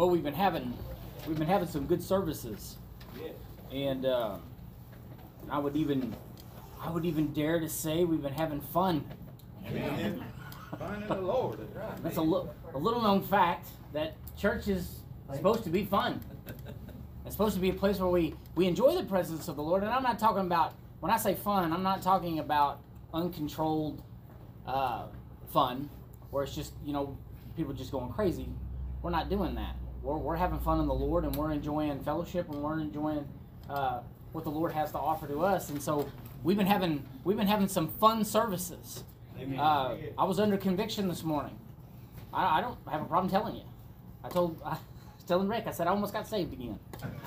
Well, we've been having we've been having some good services, and uh, I would even I would even dare to say we've been having fun. Amen. Fun in the Lord. That's right. That's a, li- a little known fact that church is supposed to be fun. It's supposed to be a place where we, we enjoy the presence of the Lord. And I'm not talking about, when I say fun, I'm not talking about uncontrolled uh, fun where it's just, you know, people just going crazy. We're not doing that. We're, we're having fun in the Lord and we're enjoying fellowship and we're enjoying uh, what the Lord has to offer to us. And so we've been having, we've been having some fun services. Uh, I was under conviction this morning. I, I don't have a problem telling you. I told I was telling Rick. I said I almost got saved again.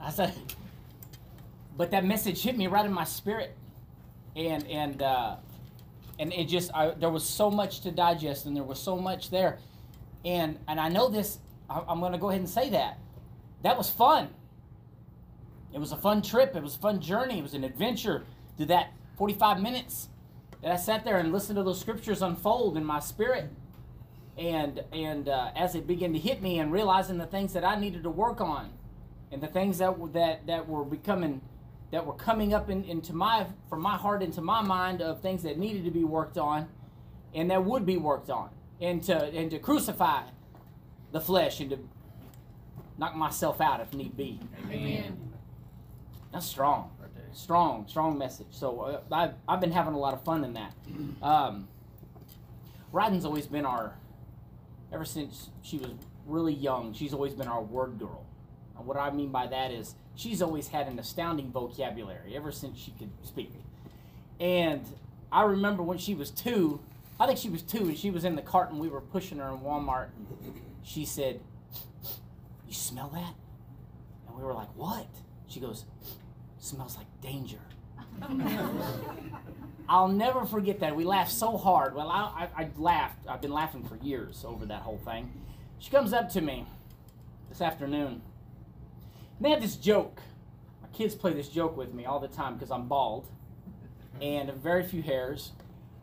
I said, but that message hit me right in my spirit, and and uh, and it just I, there was so much to digest, and there was so much there, and and I know this. I'm going to go ahead and say that that was fun. It was a fun trip. It was a fun journey. It was an adventure to that 45 minutes that I sat there and listened to those scriptures unfold in my spirit. And and uh, as it began to hit me and realizing the things that I needed to work on, and the things that were, that that were becoming that were coming up in, into my from my heart into my mind of things that needed to be worked on, and that would be worked on, and to and to crucify the flesh and to knock myself out if need be. Amen. That's strong. Strong, strong message. So uh, I've, I've been having a lot of fun in that. Um, Ryden's always been our, ever since she was really young, she's always been our word girl. And what I mean by that is she's always had an astounding vocabulary ever since she could speak. And I remember when she was two, I think she was two, and she was in the cart and we were pushing her in Walmart. And she said, You smell that? And we were like, What? She goes, Smells like danger. I'll never forget that. We laughed so hard. Well, I, I, I laughed. I've been laughing for years over that whole thing. She comes up to me this afternoon. And they had this joke. My kids play this joke with me all the time because I'm bald and have very few hairs.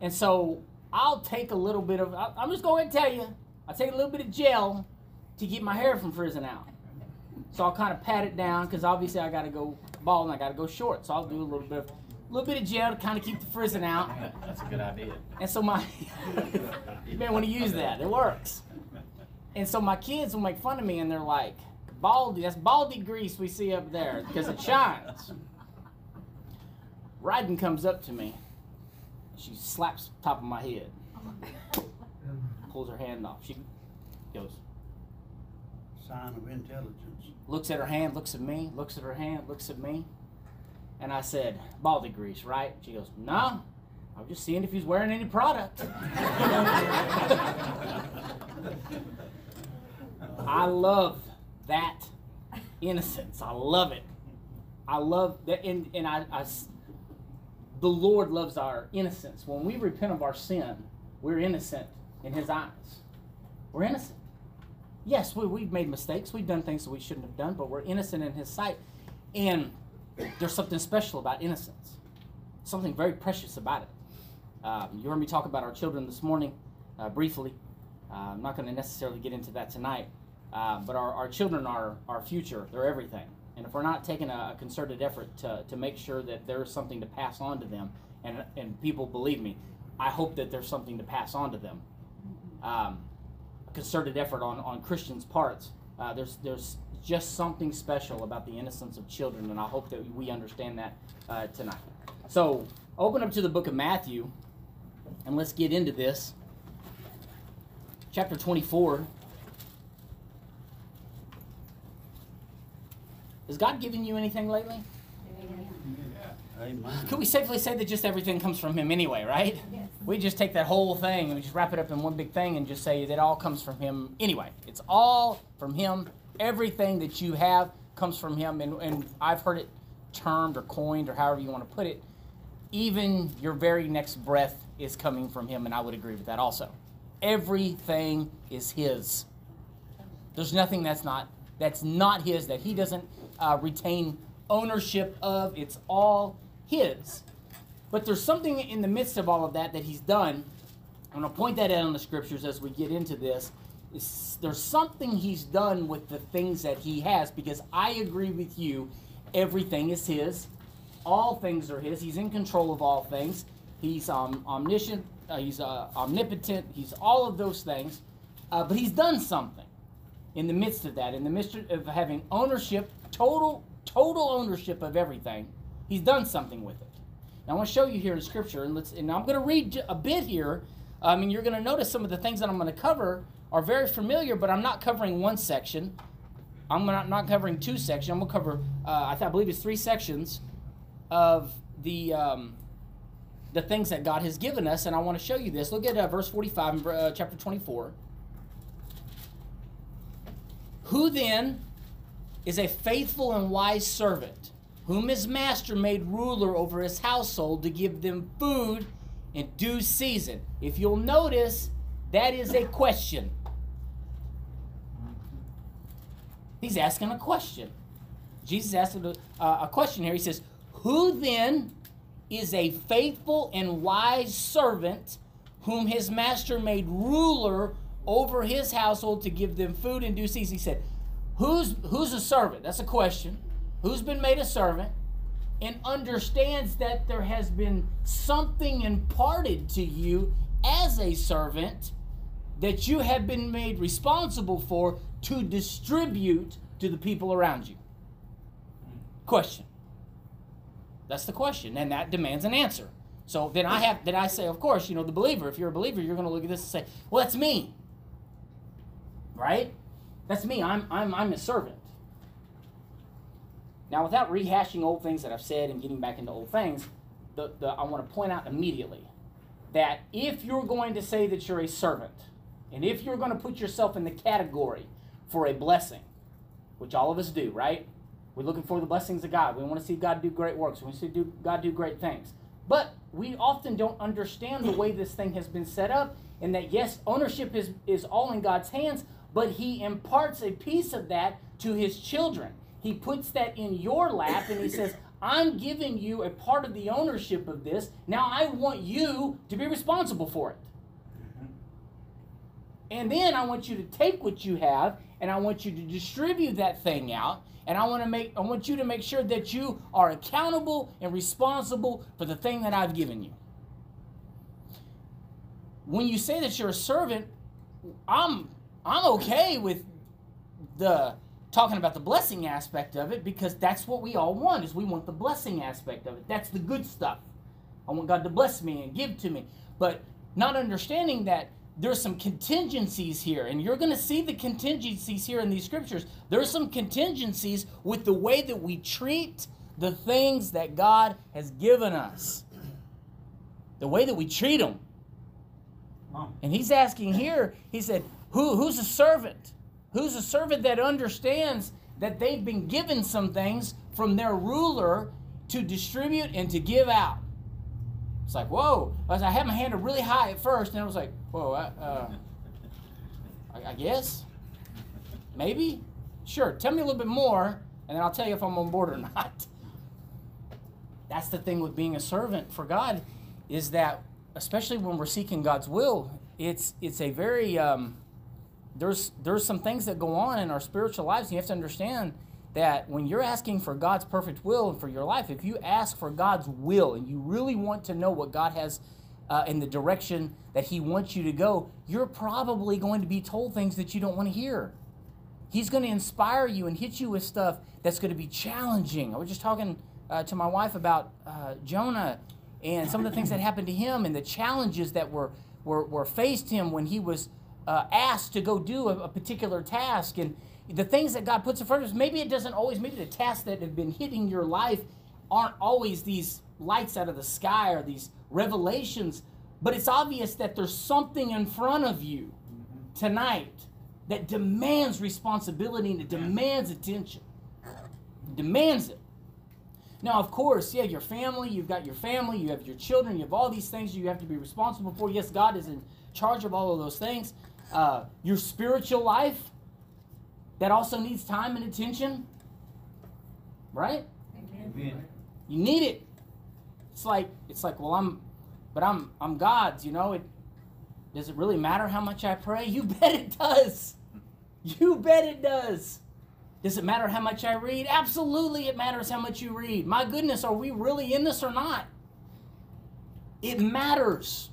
And so I'll take a little bit of, I'm just going to tell you, I'll take a little bit of gel to keep my hair from frizzing out. So I'll kind of pat it down because obviously I got to go bald and I got to go short. So I'll do a little bit of, little bit of gel to kind of keep the frizzing out. That's a good idea. And so my, you may want to use that. It works. And so my kids will make fun of me, and they're like, "Baldy, that's baldy grease we see up there because it shines." Ryden comes up to me. She slaps top of my head, pulls her hand off. She goes, Sign of intelligence. looks at her hand, looks at me, looks at her hand, looks at me. And I said, baldy grease, right? She goes, no. I'm just seeing if he's wearing any product. I love that innocence. I love it. I love that. And, and I, I s- the Lord loves our innocence. When we repent of our sin, we're innocent in His eyes. We're innocent. Yes, we, we've made mistakes. We've done things that we shouldn't have done, but we're innocent in His sight. And there's something special about innocence, something very precious about it. Um, you heard me talk about our children this morning uh, briefly. Uh, I'm not going to necessarily get into that tonight, uh, but our, our children are our future. They're everything. And if we're not taking a, concerted effort to, to make sure that there is something to pass on to them, and, and people believe me, I hope that there's something to pass on to them. Um, a concerted effort on, on Christians' parts. Uh, there's, there's just something special about the innocence of children, and I hope that we understand that uh, tonight. So, open up to the book of Matthew, and let's get into this. Chapter 24. Has God given you anything lately? Amen. Could we safely say that just everything comes from Him anyway, right? Yes. We just take that whole thing and we just wrap it up in one big thing and just say that it all comes from Him anyway. It's all from Him. Everything that you have comes from Him. And, and I've heard it termed or coined or however you want to put it. Even your very next breath is coming from Him, and I would agree with that also. Everything is His. There's nothing that's not that's not His that He doesn't uh, retain ownership of. It's all His. But there's something in the midst of all of that that He's done. I'm going to point that out in the scriptures as we get into this. Is there's something he's done with the things that he has because I agree with you. Everything is his. All things are his. He's in control of all things. He's um, omniscient. Uh, he's uh, omnipotent. He's all of those things. Uh, but he's done something in the midst of that, in the midst of having ownership, total, total ownership of everything. He's done something with it. Now I want to show you here in Scripture, and let's. And I'm going to read a bit here. I mean, you're going to notice some of the things that I'm going to cover are very familiar, but I'm not covering one section. I'm not, not covering two sections. I'm going to cover, uh, I, th- I believe it's three sections of the um, the things that God has given us, and I want to show you this. Look at uh, verse 45 uh, chapter 24. Who then is a faithful and wise servant, whom his master made ruler over his household to give them food in due season? If you'll notice, that is a question. He's asking a question. Jesus asked a, uh, a question here. He says, Who then is a faithful and wise servant whom his master made ruler over his household to give them food in due season? He said, Who's, who's a servant? That's a question. Who's been made a servant and understands that there has been something imparted to you as a servant that you have been made responsible for to distribute to the people around you? Question. That's the question, and that demands an answer. So then I have then I say, of course, you know, the believer, if you're a believer, you're gonna look at this and say, Well, that's me. Right? That's me. I'm I'm I'm a servant. Now without rehashing old things that I've said and getting back into old things, the, the I want to point out immediately that if you're going to say that you're a servant, and if you're going to put yourself in the category for a blessing, which all of us do, right? We're looking for the blessings of God. We want to see God do great works. We want to see God do great things. But we often don't understand the way this thing has been set up, and that yes, ownership is, is all in God's hands, but He imparts a piece of that to His children. He puts that in your lap and He says, I'm giving you a part of the ownership of this. Now I want you to be responsible for it. And then I want you to take what you have and I want you to distribute that thing out. And I want to make I want you to make sure that you are accountable and responsible for the thing that I've given you. When you say that you're a servant, I'm I'm okay with the talking about the blessing aspect of it because that's what we all want is we want the blessing aspect of it. That's the good stuff. I want God to bless me and give to me. But not understanding that there's some contingencies here, and you're going to see the contingencies here in these scriptures. There's some contingencies with the way that we treat the things that God has given us, the way that we treat them. And he's asking here, he said, Who, Who's a servant? Who's a servant that understands that they've been given some things from their ruler to distribute and to give out? It's like, whoa. I, I had my hand up really high at first, and I was like, whoa, uh, I, I guess? Maybe? Sure. Tell me a little bit more, and then I'll tell you if I'm on board or not. That's the thing with being a servant for God, is that especially when we're seeking God's will, it's it's a very um, there's there's some things that go on in our spiritual lives. You have to understand that when you're asking for God's perfect will for your life, if you ask for God's will and you really want to know what God has uh, in the direction that He wants you to go, you're probably going to be told things that you don't want to hear. He's going to inspire you and hit you with stuff that's going to be challenging. I was just talking uh, to my wife about uh, Jonah and some of the things that happened to him and the challenges that were, were, were faced him when he was uh, asked to go do a, a particular task. And the things that God puts in front of us, maybe it doesn't always, maybe the tasks that have been hitting your life aren't always these lights out of the sky or these revelations, but it's obvious that there's something in front of you tonight that demands responsibility and it demands attention. It demands it. Now, of course, yeah, your family, you've got your family, you have your children, you have all these things you have to be responsible for. Yes, God is in charge of all of those things. Uh, your spiritual life, that also needs time and attention. Right? Amen. You need it. It's like it's like, well, I'm but I'm I'm God's, you know. It Does it really matter how much I pray? You bet it does. You bet it does. Does it matter how much I read? Absolutely, it matters how much you read. My goodness, are we really in this or not? It matters.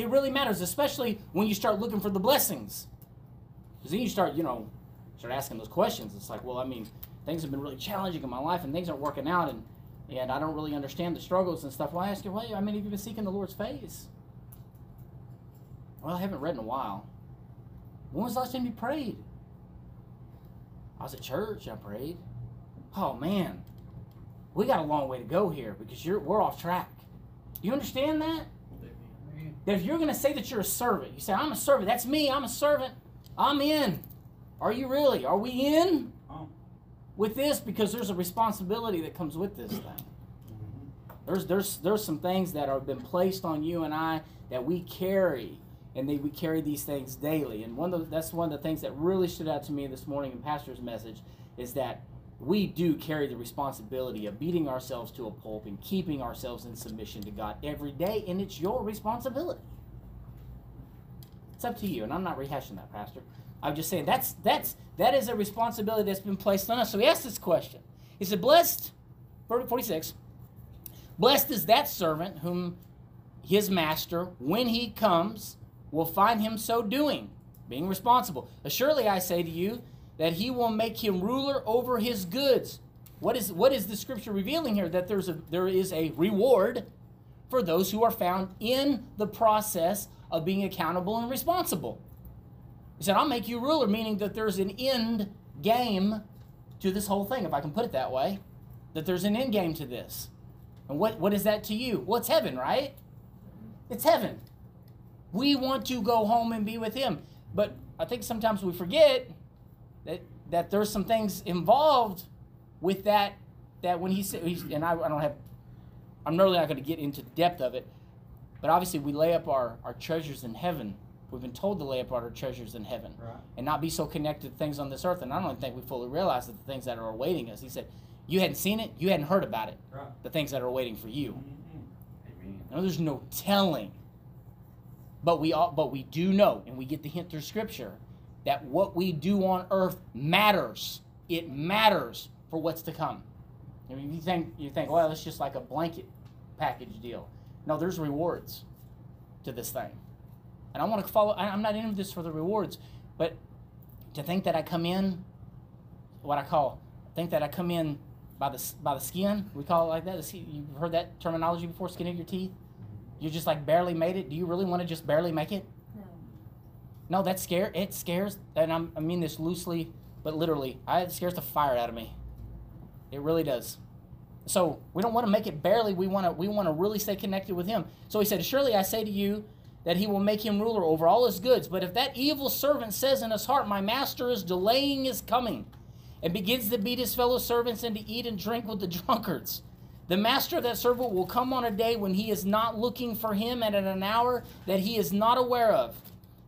It really matters, especially when you start looking for the blessings. Because then you start, you know, start asking those questions. It's like, well, I mean, things have been really challenging in my life and things aren't working out and, and I don't really understand the struggles and stuff. Well, I ask you, well, I mean, have you been seeking the Lord's face? Well, I haven't read in a while. When was the last time you prayed? I was at church. I prayed. Oh man, we got a long way to go here because you're we're off track. You understand that? That if you're going to say that you're a servant, you say I'm a servant. That's me. I'm a servant. I'm in. Are you really? Are we in Oh. with this? Because there's a responsibility that comes with this thing. There's there's there's some things that have been placed on you and I that we carry, and they, we carry these things daily. And one of the, that's one of the things that really stood out to me this morning in Pastor's message is that we do carry the responsibility of beating ourselves to a pulp and keeping ourselves in submission to God every day, and it's your responsibility. It's up to you, and I'm not rehashing that, Pastor. I'm just saying that's that's that is a responsibility that's been placed on us. So he asked this question. He said, "Blessed, 46. Blessed is that servant whom his master, when he comes, will find him so doing, being responsible. Assuredly, I say to you that he will make him ruler over his goods. What is what is the scripture revealing here? That there's a there is a reward for those who are found in the process of being accountable and responsible. He said, I'll make you ruler, meaning that there's an end game to this whole thing, if I can put it that way. That there's an end game to this. And what, what is that to you? Well, it's heaven, right? It's heaven. We want to go home and be with Him. But I think sometimes we forget that, that there's some things involved with that, that when He said, he's, and I, I don't have, I'm really not going to get into the depth of it, but obviously we lay up our, our treasures in heaven. We've been told to lay up our treasures in heaven Right. and not be so connected to things on this earth. And I don't think we fully realize that the things that are awaiting us. He said, You hadn't seen it, you hadn't heard about it, Right. the things that are waiting for you. Mhm. No, there's no telling. But we all, but we do know, and we get the hint through Scripture, that what we do on earth matters. It matters for what's to come. I mean, you think you think, well, it's just like a blanket package deal. No, there's rewards to this thing, and I want to follow. I'm not in this for the rewards, but to think that I come in, what I call, think that I come in by the by the skin. We call it like that. You've heard that terminology before, skin of your teeth. You just like barely made it. Do you really want to just barely make it? No. That scare it scares, and I'm, I mean this loosely, but literally, I, it scares the fire out of me. It really does. So we don't want to make it barely. We want to we want to really stay connected with Him. So He said, "Surely I say to you." That he will make him ruler over all his goods. But if that evil servant says in his heart, My master is delaying his coming, and begins to beat his fellow servants and to eat and drink with the drunkards, the master of that servant will come on a day when he is not looking for him and at an hour that he is not aware of,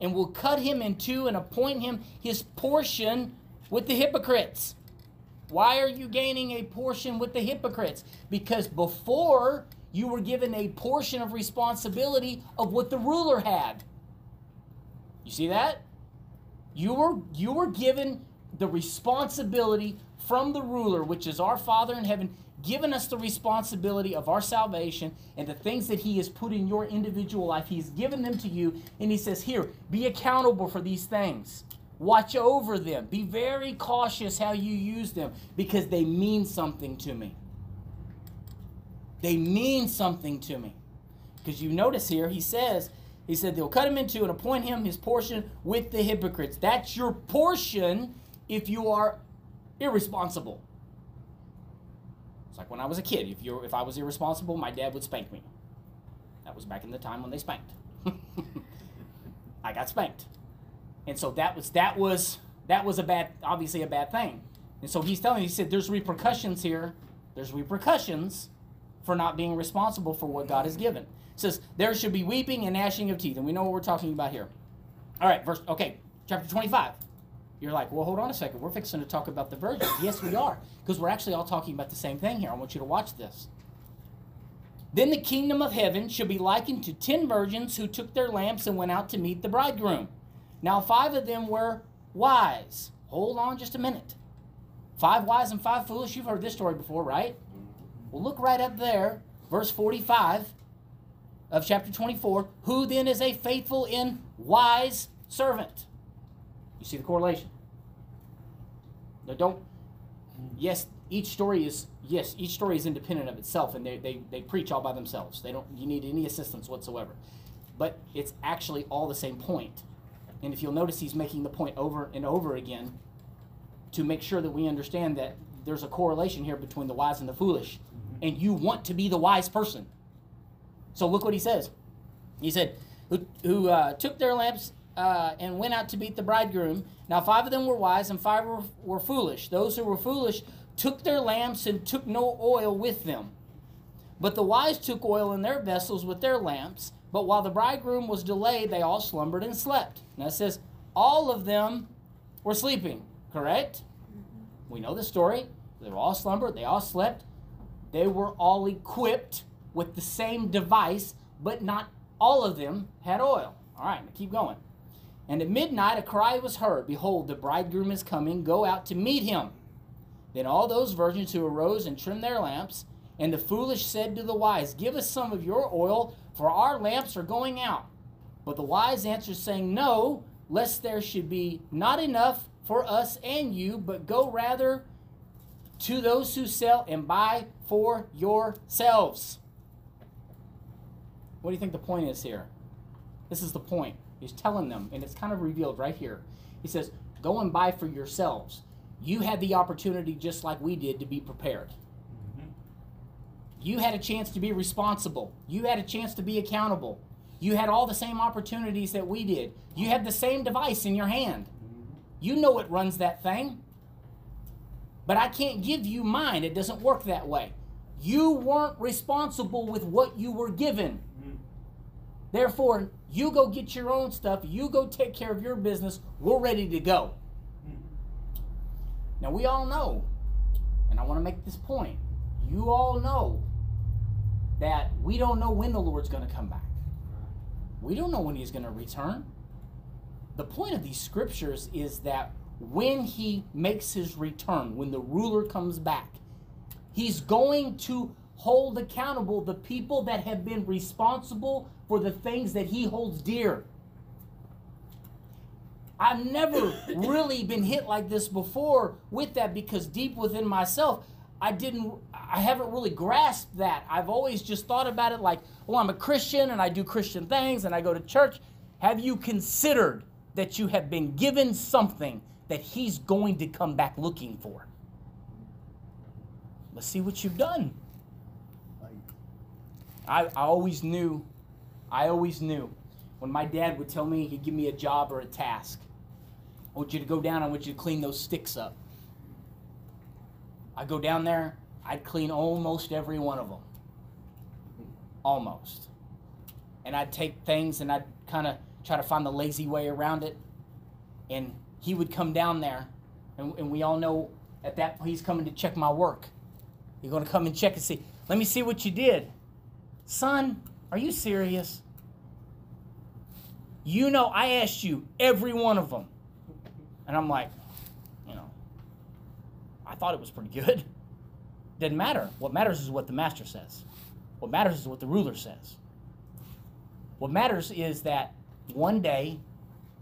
and will cut him in two and appoint him his portion with the hypocrites. Why are you gaining a portion with the hypocrites? Because before you were given a portion of responsibility of what the ruler had. You see that? You were you were given the responsibility from the ruler, which is our Father in heaven, given us the responsibility of our salvation and the things that He has put in your individual life. He's given them to you, and He says, Here, be accountable for these things. Watch over them. Be very cautious how you use them because they mean something to me. They mean something to me. Because you notice here, he says, he said they'll cut him in two and appoint him his portion with the hypocrites. That's your portion if you are irresponsible. It's like when I was a kid. If you if I was irresponsible, my dad would spank me. That was back in the time when they spanked. I got spanked. And so that was that was that was a bad obviously a bad thing. And so he's telling he said there's repercussions here. There's repercussions for not being responsible for what God has given. Says there should be weeping and gnashing of teeth, and we know what we're talking about here. All right, verse okay, chapter 25. You're like, well, hold on a second. We're fixing to talk about the virgins. yes, we are, because we're actually all talking about the same thing here. I want you to watch this. Then the kingdom of heaven shall be likened to ten virgins who took their lamps and went out to meet the bridegroom. Now five of them were wise. Hold on just a minute. Five wise and five foolish. You've heard this story before, right? Well, look right up there, verse 45 of chapter 24. Who then is a faithful and wise servant? You see the correlation? Now, don't. Yes, each story is yes, each story is independent of itself, and they, they, they preach all by themselves. They don't. You need any assistance whatsoever, but it's actually all the same point. And if you'll notice, he's making the point over and over again to make sure that we understand that there's a correlation here between the wise and the foolish, and you want to be the wise person. So look what he says. He said, "Who, who uh, took their lamps uh, and went out to meet the bridegroom. Now five of them were wise, and five were, were foolish. Those who were foolish took their lamps and took no oil with them. But the wise took oil in their vessels with their lamps. But while the bridegroom was delayed, they all slumbered and slept. Now it says, all of them were sleeping, correct? We know the story. They were all slumbered, they all slept. They were all equipped with the same device, but not all of them had oil. All right, keep going. And at midnight a cry was heard Behold, the bridegroom is coming, go out to meet him. Then all those virgins who arose and trimmed their lamps, and the foolish said to the wise, Give us some of your oil, for our lamps are going out. But the wise answered, saying, No, lest there should be not enough for us and you, but go rather to those who sell and buy for yourselves. What do you think the point is here? This is the point. He's telling them, and it's kind of revealed right here. He says, Go and buy for yourselves. You had the opportunity, just like we did, to be prepared. Mm-hmm. You had a chance to be responsible. You had a chance to be accountable. You had all the same opportunities that we did. You had the same device in your hand. Mm-hmm. You know it runs that thing. But I can't give you mine. It doesn't work that way. You weren't responsible with what you were given. Mm-hmm. Therefore, you go get your own stuff. You go take care of your business. We're ready to go. Mm-hmm. Now, we all know, and I want to make this point you all know that we don't know when the Lord's going to come back. We don't know when he's going to return. The point of these scriptures is that when he makes his return, when the ruler comes back, he's going to hold accountable the people that have been responsible for the things that he holds dear. I've never really been hit like this before with that because deep within myself, I didn't, I haven't really grasped that. I've always just thought about it like, well, I'm a Christian and I do Christian things and I go to church. Have you considered that you have been given something that He's going to come back looking for? Let's see what you've done. I, I always knew, I always knew when my dad would tell me he'd give me a job or a task. I want you to go down, I want you to clean those sticks up. I'd go down there, I'd clean almost every one of them. Almost. And I'd take things and I'd kind of try to find the lazy way around it. And he would come down there, and, and we all know at that he's coming to check my work. He's going to come and check and see, let me see what you did. Son, are you serious? You know, I asked you every one of them. And I'm like, you know, I thought it was pretty good. Didn't matter. What matters is what the master says. What matters is what the ruler says. What matters is that one day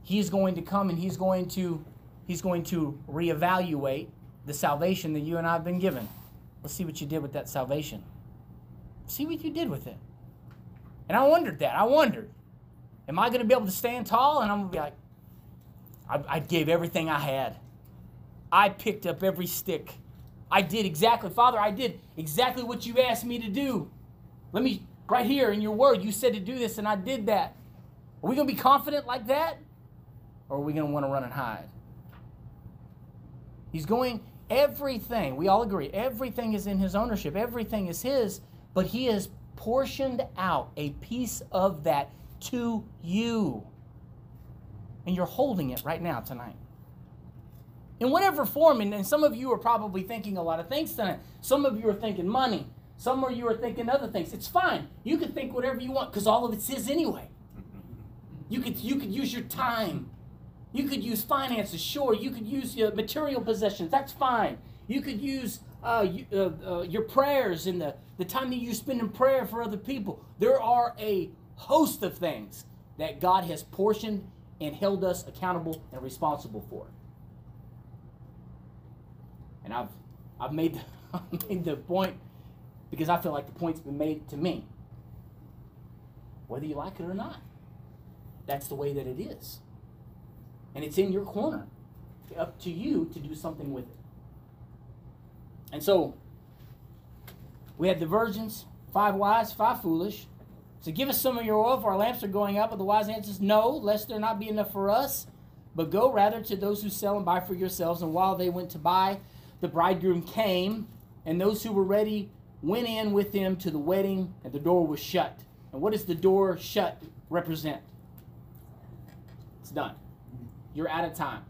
he's going to come and he's going to he's going to reevaluate the salvation that you and I have been given. Let's see what you did with that salvation. See what you did with it. And I wondered that. I wondered, am I going to be able to stand tall? And I'm going to be like, I, I gave everything I had. I picked up every stick. I did exactly, Father, I did exactly what you asked me to do. Let me, right here in your word, you said to do this, and I did that. Are we going to be confident like that? Or are we going to want to run and hide? He's going, everything, we all agree, everything is in his ownership, everything is his but He has portioned out a piece of that to you. And you're holding it right now tonight. In whatever form, and, and some of you are probably thinking a lot of things tonight. Some of you are thinking money. Some of you are thinking other things. It's fine. You can think whatever you want because all of it's His anyway. You could you could use your time. You could use finances. Sure. You could use your material possessions. That's fine. You could use uh, uh, uh, your prayers and the, the time that you spend in prayer for other people. There are a host of things that God has portioned and held us accountable and responsible for. And I've I've made the, I've made the point because I feel like the point's been made to me. Whether you like it or not. That's the way that it is. And it's in your corner. Up to you to do something with it. And so we had the virgins, five wise, five foolish. So give us some of your oil, for our lamps are going out. But the wise answers, No, lest there not be enough for us. But go rather to those who sell and buy for yourselves. And while they went to buy, the bridegroom came, and those who were ready went in with him to the wedding, and the door was shut. And what does the door shut represent? It's done. You're out of time.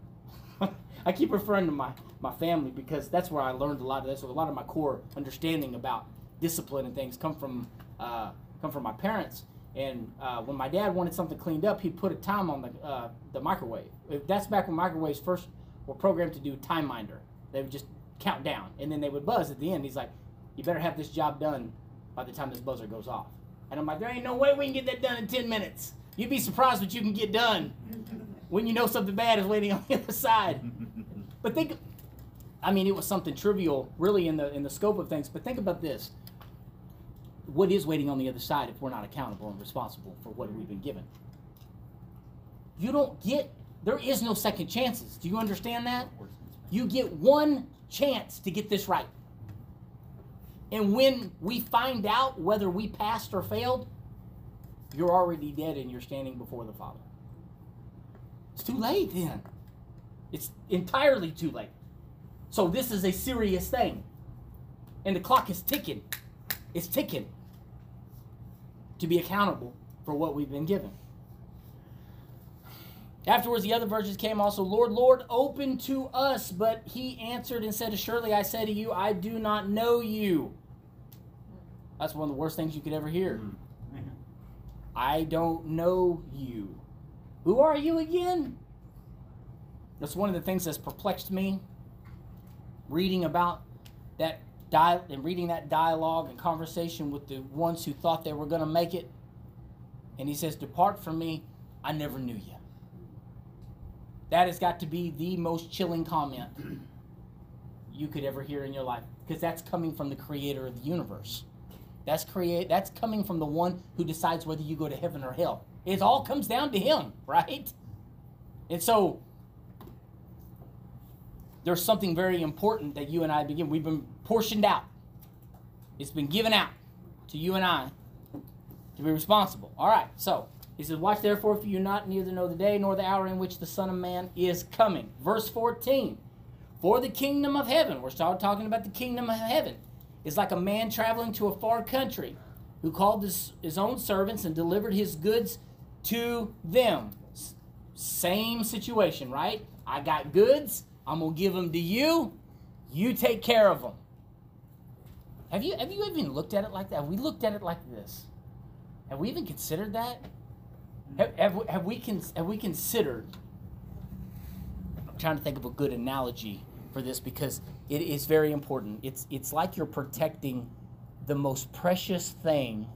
I keep referring to my, my family because that's where I learned a lot of this. So a lot of my core understanding about discipline and things come from uh, come from my parents. And uh, when my dad wanted something cleaned up, he'd put a time on the uh, the microwave. That's back when microwaves first were programmed to do time minder. They would just count down, and then they would buzz at the end. He's like, "You better have this job done by the time this buzzer goes off." And I'm like, "There ain't no way we can get that done in ten minutes. You'd be surprised what you can get done when you know something bad is waiting on the other side." But think, I mean, it was something trivial, really, in the in the scope of things. But think about this: what is waiting on the other side if we're not accountable and responsible for what we've been given? You don't get. There is no second chances. Do you understand that? You get one chance to get this right. And when we find out whether we passed or failed, you're already dead and you're standing before the Father. It's too late then. It's entirely too late. So this is a serious thing. And the clock is ticking. It's ticking to be accountable for what we've been given. Afterwards, the other virgins came also, Lord, Lord, open to us. But he answered and said, Surely I say to you, I do not know you. That's one of the worst things you could ever hear. Mm. I don't know you. Who are you again? That's one of the things that's perplexed me. Reading about that di- and reading that dialogue and conversation with the ones who thought they were going to make it. And he says, Depart from me, I never knew you. That has got to be the most chilling comment you could ever hear in your life because that's coming from the creator of the universe. That's create that's coming from the one who decides whether you go to heaven or hell. It all comes down to him, right? And so there's something very important that you and I begin. We've been portioned out. It's been given out to you and I to be responsible. All right, so he says, Watch therefore, for you not neither know the day nor the hour in which the Son of Man is coming. Verse 14 For the kingdom of heaven, we're starting talking about the kingdom of heaven, is like a man traveling to a far country who called his, his own servants and delivered his goods to them. Same situation, right? I got goods, I'm going to give them to you. You take care of them. Have you, have you even looked at it like that? Have we looked at it like this? Have we even considered that? Have, have, have, we, have we considered? I'm trying to think of a good analogy for this because it is very important. It's, it's like you're protecting the most precious thing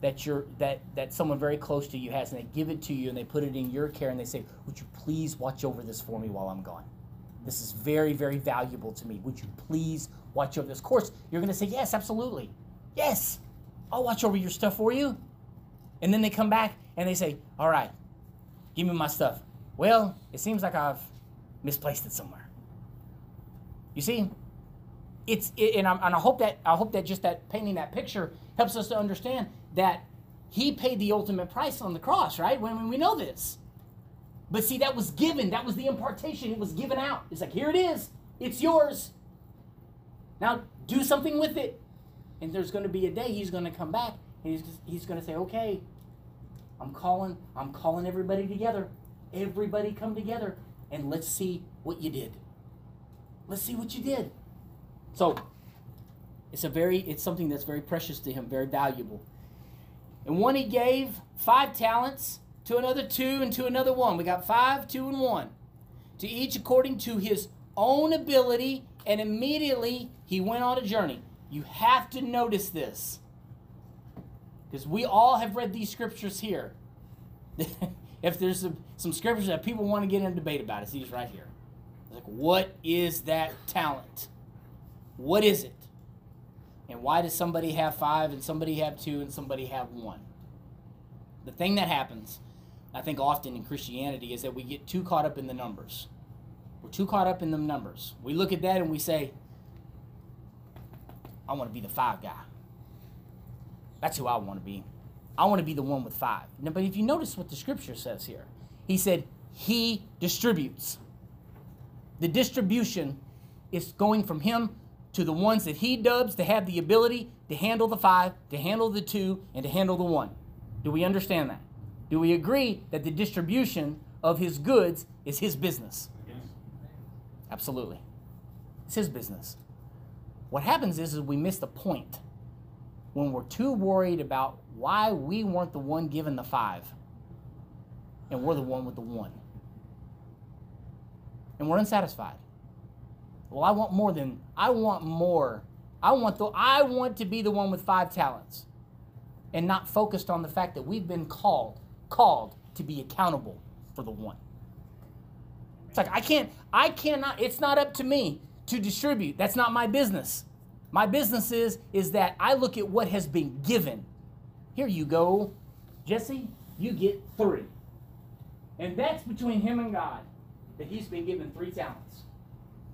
that you're that that someone very close to you has and they give it to you and they put it in your care and they say would you please watch over this for me while i'm gone this is very very valuable to me. Would you please watch over this course? You're going to say yes absolutely. Yes i'll watch over your stuff for you. And then they come back and they say all right give me my stuff. Well it seems like i've misplaced it somewhere. You see it's it, and, and I hope that I hope that just that painting that picture helps us to understand that he paid the ultimate price on the cross, right? When, when we know this. But see, that was given. That was the impartation. It was given out. It's like, here it is. It's yours. Now do something with it. And there's going to be a day he's going to come back and he's, he's going to say, okay, I'm calling, I'm calling everybody together. Everybody come together and let's see what you did. Let's see what you did. So It's a very it's something that's very precious to him, very valuable. And one he gave five talents, to another two, and to another one. We got five, two, and one. To each according to his own ability, and immediately he went on a journey. You have to notice this. Because we all have read these scriptures here. if there's some, some scriptures that people want to get in a debate about, it's these right here. Like, what is that talent? What is it? And why does somebody have five and somebody have two and somebody have one? The thing that happens, I think often in Christianity, is that we get too caught up in the numbers. We're too caught up in the numbers. We look at that and we say, I want to be the five guy. That's who I want to be. I want to be the one with five. Now, but if you notice what the scripture says here, he said, He distributes. The distribution is going from him to the ones that he dubs to have the ability to handle the five, to handle the two, and to handle the one. Do we understand that? Do we agree that the distribution of his goods is his business? Yes. Absolutely. It's his business. What happens is, is we miss the point when we're too worried about why we weren't the one given the five and we're the one with the one. And we're unsatisfied. Well, I want more than I want more. I want the I want to be the one with five talents and not focused on the fact that we've been called called to be accountable for the one. It's like I can't I cannot it's not up to me to distribute. That's not my business. My business is is that I look at what has been given. Here you go. Jesse, you get 3. And that's between him and God that he's been given 3 talents.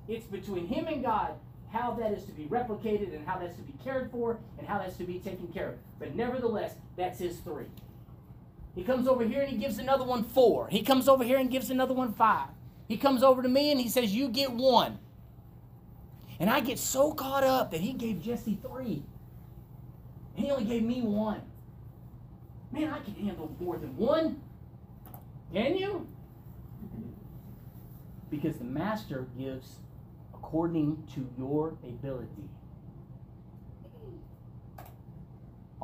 It's between him and God how that is to be replicated and how that's to be cared for and how that's to be taken care of. But nevertheless, that's his 3. He comes over here and he gives another one 4. He comes over here and gives another one 5. He comes over to me and he says, "You get 1." And I get so caught up that he gave Jesse three. And he only gave me one. Man, I can handle more than one. Can you? Because the master gives according to your ability.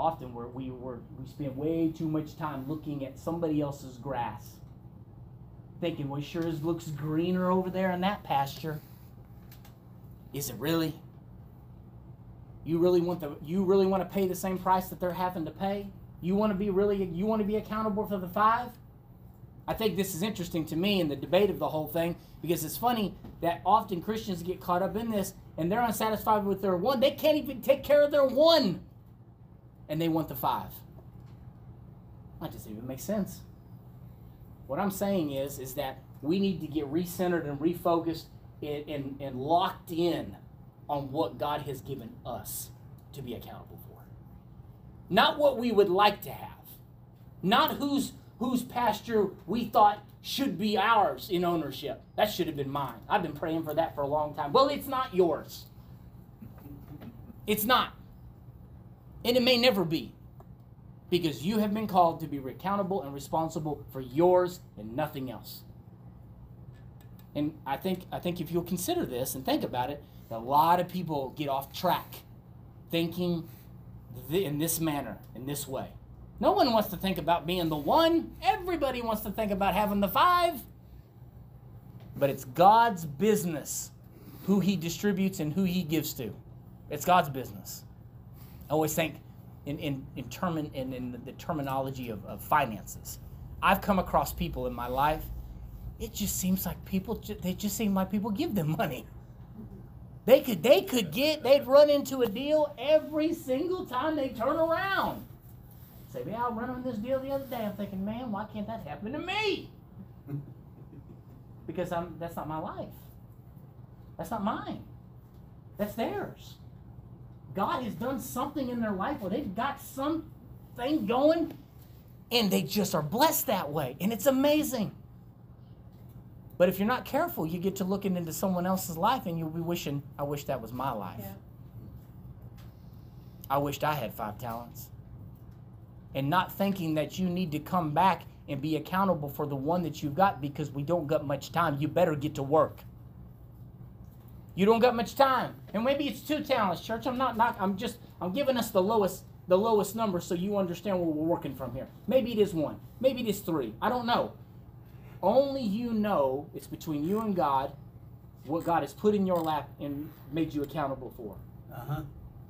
Often where we were we spend way too much time looking at somebody else's grass. Thinking, well, sure as looks greener over there in that pasture. Is it really? You really want the you really want to pay the same price that they're having to pay? You want to be really you want to be accountable for the five? I think this is interesting to me in the debate of the whole thing because it's funny that often Christians get caught up in this and they're unsatisfied with their one. They can't even take care of their one. And they want the five. That doesn't even make sense. What I'm saying is, is that we need to get recentered and refocused and, and, and locked in on what God has given us to be accountable for. Not what we would like to have. Not whose whose pasture we thought should be ours in ownership. That should have been mine. I've been praying for that for a long time. Well, it's not yours. It's not. And it may never be. Because you have been called to be accountable and responsible for yours and nothing else. And I think I think if you'll consider this and think about it, a lot of people get off track thinking th- in this manner, in this way. No one wants to think about being the one. Everybody wants to think about having the five. But it's God's business who he distributes and who he gives to. It's God's business. I always think in, in, in, term, in, in the terminology of, of finances. I've come across people in my life, it just seems like people, they just seem like people give them money. They could, they could get, they'd run into a deal every single time they turn around. Say, yeah, I run on this deal the other day. I'm thinking, man, why can't that happen to me? because I'm, that's not my life. That's not mine. That's theirs. God has done something in their life where they've got something going and they just are blessed that way. And it's amazing. But if you're not careful, you get to looking into someone else's life and you'll be wishing, I wish that was my life. Yeah. I wished I had five talents. And not thinking that you need to come back and be accountable for the one that you've got because we don't got much time. You better get to work. You don't got much time. And maybe it's two talents, church. I'm not not I'm just I'm giving us the lowest the lowest number so you understand where we're working from here. Maybe it is one. Maybe it is three. I don't know. Only you know it's between you and God what God has put in your lap and made you accountable for. Uh-huh.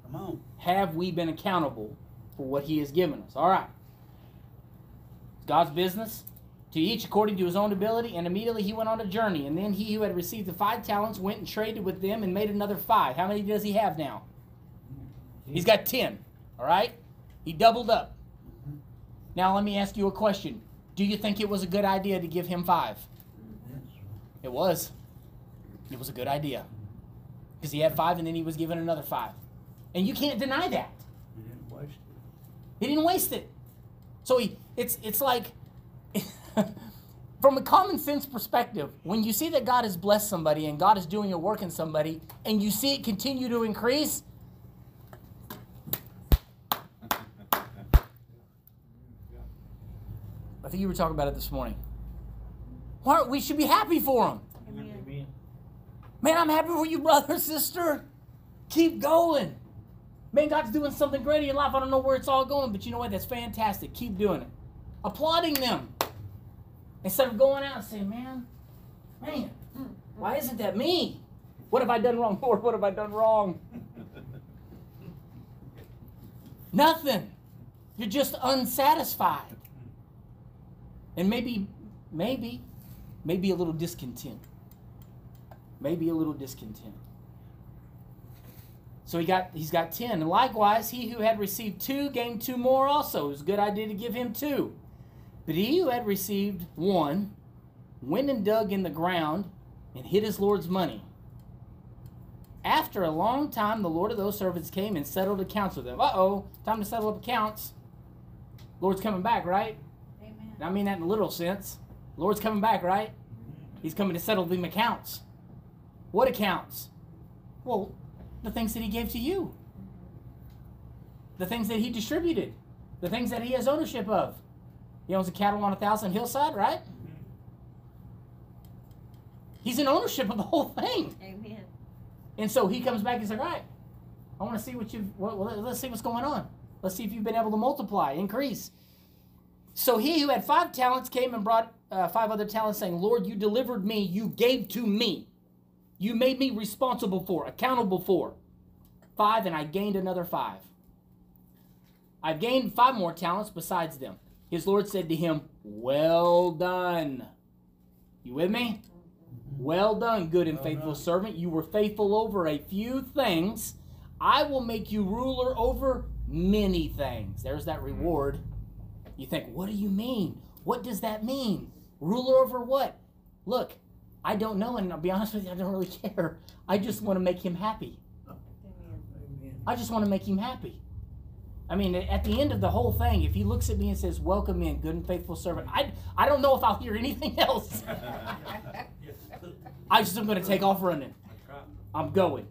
Come on. Have we been accountable for what He has given us? All right. It's God's business. To each according to his own ability, and immediately he went on a journey. And then he who had received the five talents went and traded with them and made another five. How many does he have now? He's got ten. All right? He doubled up. Now let me ask you a question. Do you think it was a good idea to give him five? It was. It was a good idea. Because he had five and then he was given another five. And you can't deny that. He didn't waste it. He didn't waste it. So he it's it's like from a common sense perspective, when you see that God has blessed somebody and God is doing a work in somebody and you see it continue to increase, I think you were talking about it this morning. Why we should be happy for them. Amen. Man, I'm happy for you, brother, sister. Keep going. Man, God's doing something great in your life. I don't know where it's all going, but you know what? That's fantastic. Keep doing it. Applauding them. Instead of going out and saying, man, man, why isn't that me? What have I done wrong, Lord? What have I done wrong? Nothing. You're just unsatisfied. And maybe, maybe, maybe a little discontent. Maybe a little discontent. So he got he's got ten. And likewise, he who had received two gained two more also. It was a good idea to give him two. But he who had received one went and dug in the ground and hid his Lord's money. After a long time, the Lord of those servants came and settled accounts with them. Uh oh, time to settle up accounts. Lord's coming back, right? Amen. I mean that in a literal sense. Lord's coming back, right? He's coming to settle them accounts. What accounts? Well, the things that he gave to you. The things that he distributed. The things that he has ownership of. He owns a cattle on a thousand hillside, right? He's in ownership of the whole thing. Amen. And so he comes back and says, all right, I want to see what you've, well, well, let's see what's going on. Let's see if you've been able to multiply, increase. So he who had five talents came and brought uh, five other talents, saying, Lord, you delivered me, you gave to me. You made me responsible for, accountable for. Five, and I gained another five. I've gained five more talents besides them. His Lord said to him, Well done. You with me? Mm-hmm. Well done, good and faithful servant. You were faithful over a few things. I will make you ruler over many things. There's that mm-hmm. reward. You think, what do you mean? What does that mean? Ruler over what? Look, I don't know, and I'll be honest with you, I don't really care. I just want to make him happy. I just want to make him happy. I mean, at the end of the whole thing, if he looks at me and says, Welcome in, good and faithful servant, I, I don't know if I'll hear anything else. I just am going to take off running. I'm going.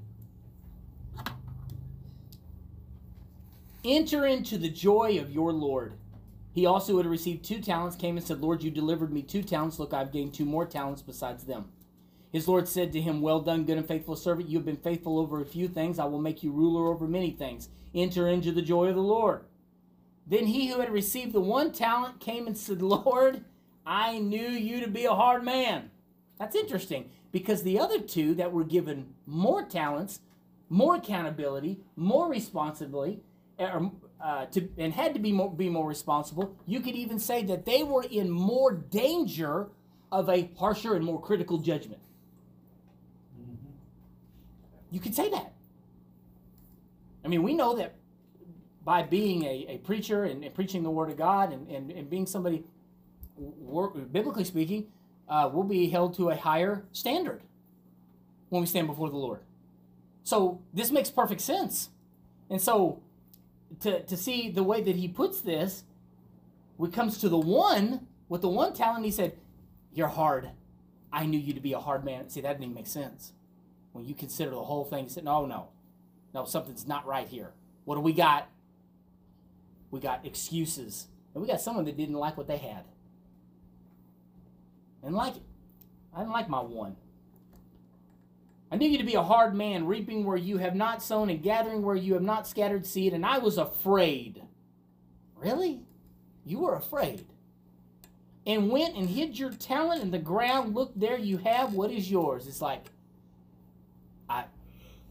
Enter into the joy of your Lord. He also had received two talents, came and said, Lord, you delivered me two talents. Look, I've gained two more talents besides them. His Lord said to him, Well done, good and faithful servant. You have been faithful over a few things. I will make you ruler over many things. Enter into the joy of the Lord. Then he who had received the one talent came and said, Lord, I knew you to be a hard man. That's interesting because the other two that were given more talents, more accountability, more responsibility, er, uh, to, and had to be more, be more responsible, you could even say that they were in more danger of a harsher and more critical judgment. You could say that. I mean, we know that by being a, a preacher and, and preaching the Word of God and, and, and being somebody, biblically speaking, uh, we'll be held to a higher standard when we stand before the Lord. So this makes perfect sense. And so to, to see the way that he puts this, when it comes to the one, with the one talent, he said, You're hard. I knew you to be a hard man. See, that didn't even make sense. When you consider the whole thing, he said, No, no. No, something's not right here. What do we got? We got excuses. And we got someone that didn't like what they had. Didn't like it. I didn't like my one. I knew you to be a hard man, reaping where you have not sown and gathering where you have not scattered seed, and I was afraid. Really? You were afraid. And went and hid your talent in the ground. Look, there you have what is yours. It's like, I,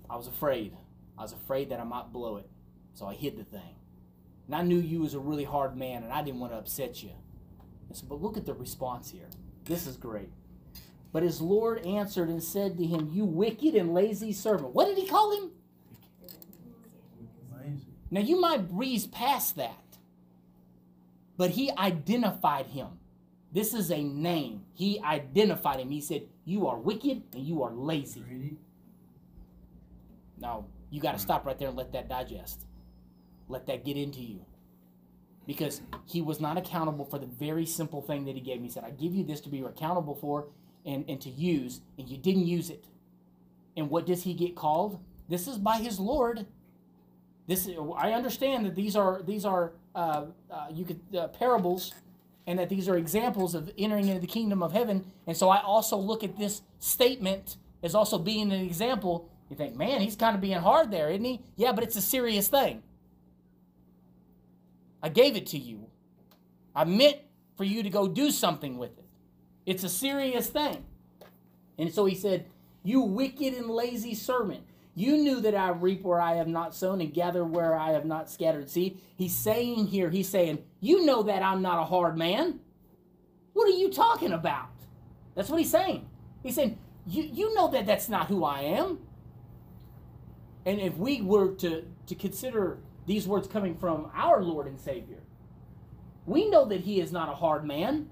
I was afraid. I was afraid that I might blow it. So I hid the thing. And I knew you was a really hard man, and I didn't want to upset you. So, but look at the response here. This is great. But his Lord answered and said to him, You wicked and lazy servant. What did he call him? Lazy. Now you might breeze past that. But he identified him. This is a name. He identified him. He said, You are wicked and you are lazy. Now, you got to stop right there and let that digest. Let that get into you. Because he was not accountable for the very simple thing that he gave me. He said, I give you this to be accountable for and, and to use, and you didn't use it. And what does he get called? This is by his Lord. This is, I understand that these are these are uh, uh, you could uh, parables, and that these are examples of entering into the kingdom of heaven. And so I also look at this statement as also being an example. You think, man, he's kind of being hard there, isn't he? Yeah, but it's a serious thing. I gave it to you. I meant for you to go do something with it. It's a serious thing. And so he said, You wicked and lazy servant, you knew that I reap where I have not sown and gather where I have not scattered seed. He's saying here, he's saying, You know that I'm not a hard man. What are you talking about? That's what he's saying. He's saying, You, you know that that's not who I am. And if we were to, to consider these words coming from our Lord and Savior, we know that he is not a hard man.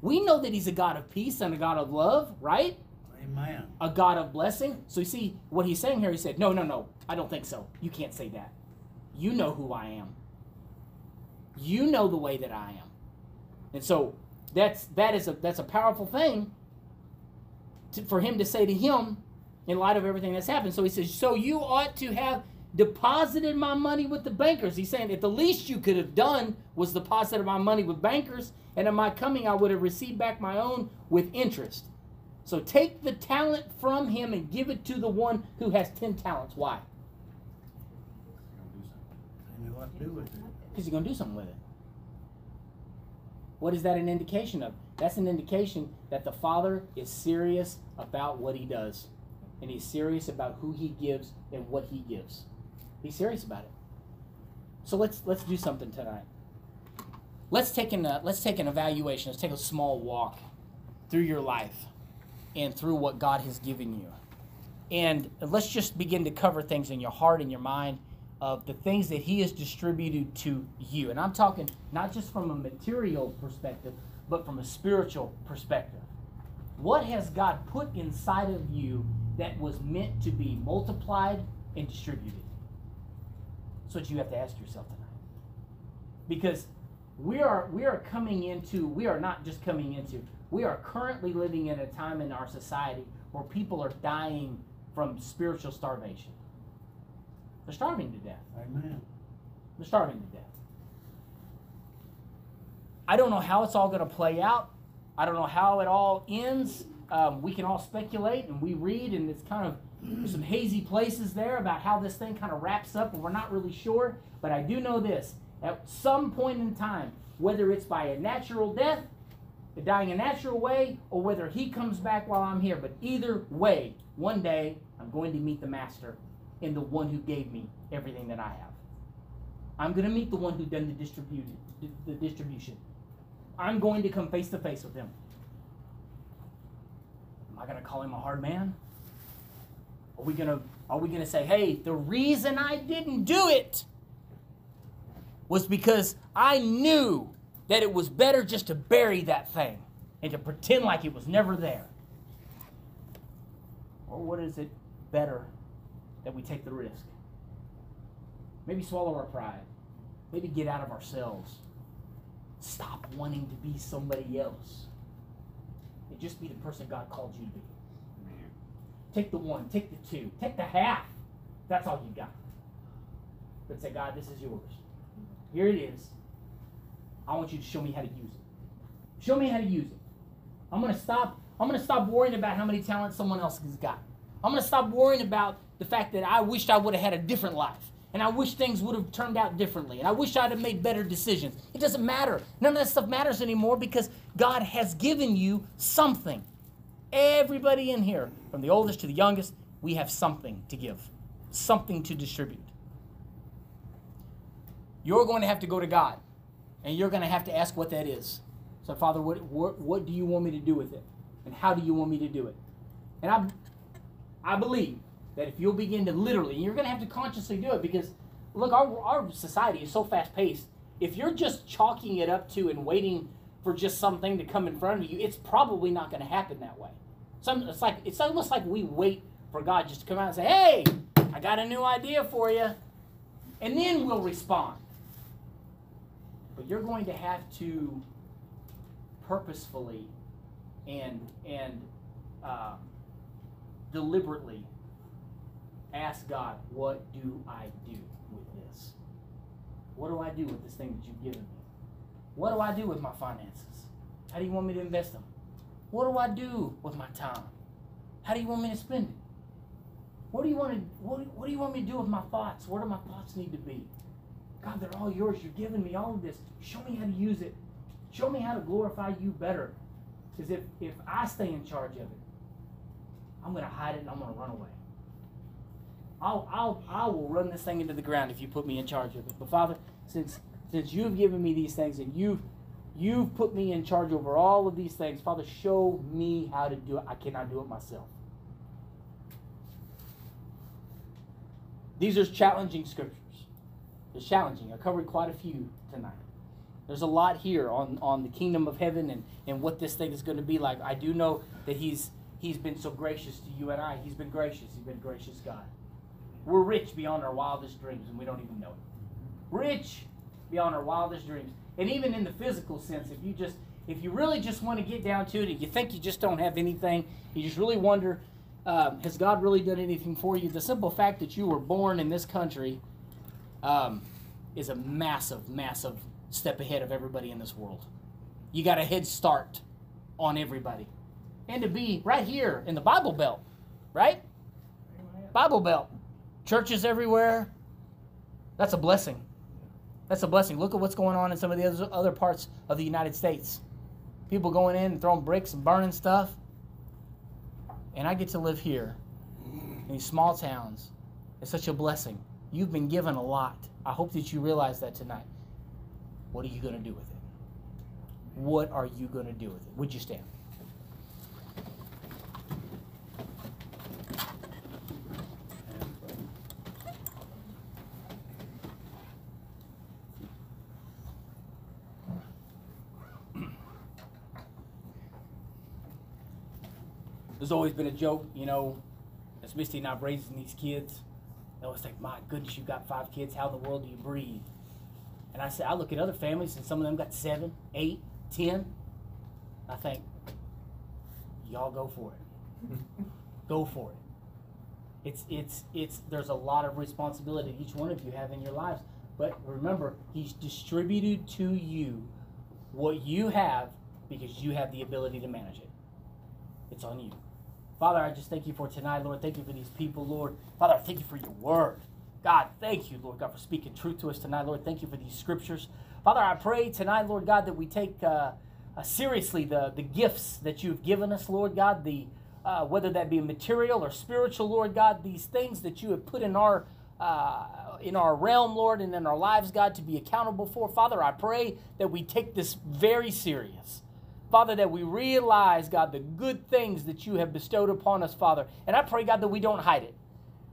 We know that he's a God of peace and a God of love, right? Amen. A God of blessing. So you see what he's saying here. He said, No, no, no, I don't think so. You can't say that. You know who I am. You know the way that I am. And so that's that is a that's a powerful thing to, for him to say to him in light of everything that's happened. So he says, So you ought to have deposited my money with the bankers. He's saying, At the least you could have done was deposited my money with bankers, and in my coming I would have received back my own with interest. So take the talent from him and give it to the one who has 10 talents. Why? Because he's going to do something with it. What is that an indication of? That's an indication that the Father is serious about what he does. And he's serious about who he gives and what he gives. He's serious about it. So let's let's do something tonight. Let's take an uh, let's take an evaluation. Let's take a small walk through your life and through what God has given you. And let's just begin to cover things in your heart and your mind of the things that He has distributed to you. And I'm talking not just from a material perspective, but from a spiritual perspective. What has God put inside of you that was meant to be multiplied and distributed? That's what you have to ask yourself tonight. Because we are we are coming into we are not just coming into we are currently living in a time in our society where people are dying from spiritual starvation. They're starving to death. Amen. They're starving to death. I don't know how it's all going to play out. I don't know how it all ends. Um, we can all speculate and we read, and it's kind of some hazy places there about how this thing kind of wraps up, and we're not really sure. But I do know this: at some point in time, whether it's by a natural death, dying a natural way, or whether he comes back while I'm here, but either way, one day I'm going to meet the Master and the one who gave me everything that I have. I'm going to meet the one who done the. The distribution. I'm going to come face to face with him. Am I going to call him a hard man? Are we going to are we going to say, "Hey, the reason I didn't do it was because I knew that it was better just to bury that thing and to pretend like it was never there?" Or what is it better that we take the risk? Maybe swallow our pride. Maybe get out of ourselves. Stop wanting to be somebody else. Just be the person God called you to be. Take the one, take the two, take the half. That's all you got. But say, God, this is yours. Here it is. I want you to show me how to use it. Show me how to use it. I'm gonna stop. I'm gonna stop worrying about how many talents someone else has got. I'm going to stop worrying about the fact that I wished I would have had a different life. And I wish things would have turned out differently. And I wish I'd have made better decisions. It doesn't matter. None of that stuff matters anymore because God has given you something. Everybody in here, from the oldest to the youngest, we have something to give, something to distribute. You're going to have to go to God and you're going to have to ask what that is. So, Father, what, what, what do you want me to do with it? And how do you want me to do it? And I, I believe that if you'll begin to literally, you're going to have to consciously do it because, look, our, our society is so fast paced. If you're just chalking it up to and waiting for just something to come in front of you, it's probably not going to happen that way. Some, it's like it's almost like we wait for God just to come out and say, "Hey, I got a new idea for you," and then we'll respond. But you're going to have to purposefully and and uh, deliberately ask God, "What do I do with this? What do I do with this thing that you've given me? What do I do with my finances? How do you want me to invest them? What do I do with my time? How do you want me to spend it? What do you want to what, what do you want me to do with my thoughts? Where do my thoughts need to be? God, they're all yours. You're giving me all of this. Show me how to use it. Show me how to glorify you better. Because if, if I stay in charge of it, I'm going to hide it and I'm going to run away. I'll, I'll, I will run this thing into the ground if you put me in charge of it. But Father, since, since you've given me these things and you've, you've put me in charge over all of these things, Father, show me how to do it. I cannot do it myself. These are challenging scriptures. They're challenging. I covered quite a few tonight. There's a lot here on, on the kingdom of heaven and, and what this thing is going to be like. I do know that he's he's been so gracious to you and I. He's been gracious. He's been gracious God. We're rich beyond our wildest dreams, and we don't even know it. Rich beyond our wildest dreams. And even in the physical sense, if you just if you really just want to get down to it and you think you just don't have anything, you just really wonder, um, has God really done anything for you? The simple fact that you were born in this country um, is a massive, massive step ahead of everybody in this world. You got a head start on everybody. And to be right here in the Bible Belt, right? Bible Belt. Churches everywhere. That's a blessing. That's a blessing. Look at what's going on in some of the other, parts of the United States. People going in and throwing bricks and burning stuff. And I get to live here in these small towns. It's such a blessing. You've been given a lot. I hope that you realize that tonight. What are you going to do with it? What are you going to do with it? Would you stand? There's always been a joke, you know, Misty and raising these kids. They always like, my goodness, you've got five kids. How in the world do you breathe? And I say, I look at other families, and some of them got seven, eight, ten. I think, y'all go for it. go for it. It's it's it's. There's a lot of responsibility each one of you have in your lives. But remember, He's distributed to you what you have because you have the ability to manage it. It's on you. Father, I just thank you for tonight, Lord. Thank you for these people, Lord. Father, I thank you for your word. God, thank you, Lord God, for speaking truth to us tonight, Lord. Thank you for these scriptures. Father, I pray tonight, Lord God, that we take uh, uh, seriously the, the gifts that you've given us, Lord God, the uh, whether that be material or spiritual, Lord God, these things that you have put in our uh, in our realm, Lord, and in our lives, God, to be accountable for. Father, I pray that we take this very serious. Father, that we realize, God, the good things that you have bestowed upon us, Father. And I pray, God, that we don't hide it.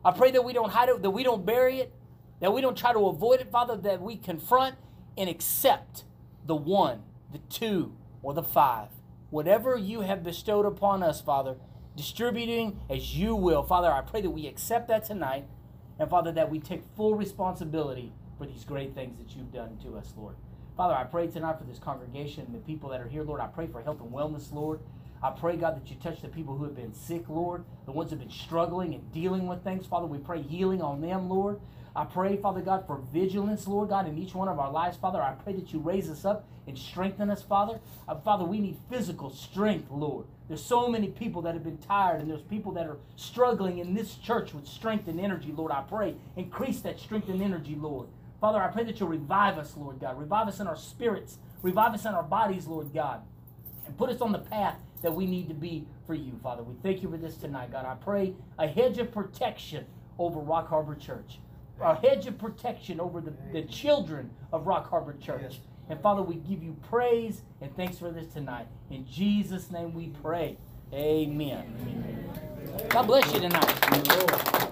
I pray that we don't hide it, that we don't bury it, that we don't try to avoid it, Father, that we confront and accept the one, the two, or the five. Whatever you have bestowed upon us, Father, distributing as you will. Father, I pray that we accept that tonight. And Father, that we take full responsibility for these great things that you've done to us, Lord. Father, I pray tonight for this congregation and the people that are here, Lord. I pray for health and wellness, Lord. I pray, God, that you touch the people who have been sick, Lord, the ones who have been struggling and dealing with things. Father, we pray healing on them, Lord. I pray, Father God, for vigilance, Lord God, in each one of our lives, Father. I pray that you raise us up and strengthen us, Father. Uh, Father, we need physical strength, Lord. There's so many people that have been tired, and there's people that are struggling in this church with strength and energy, Lord. I pray, increase that strength and energy, Lord. Father, I pray that you'll revive us, Lord God. Revive us in our spirits, revive us in our bodies, Lord God, and put us on the path that we need to be for you, Father. We thank you for this tonight, God. I pray a hedge of protection over Rock Harbor Church, a hedge of protection over the, the children of Rock Harbor Church. Yes. And Father, we give you praise and thanks for this tonight. In Jesus' name we pray. Amen. God bless you tonight.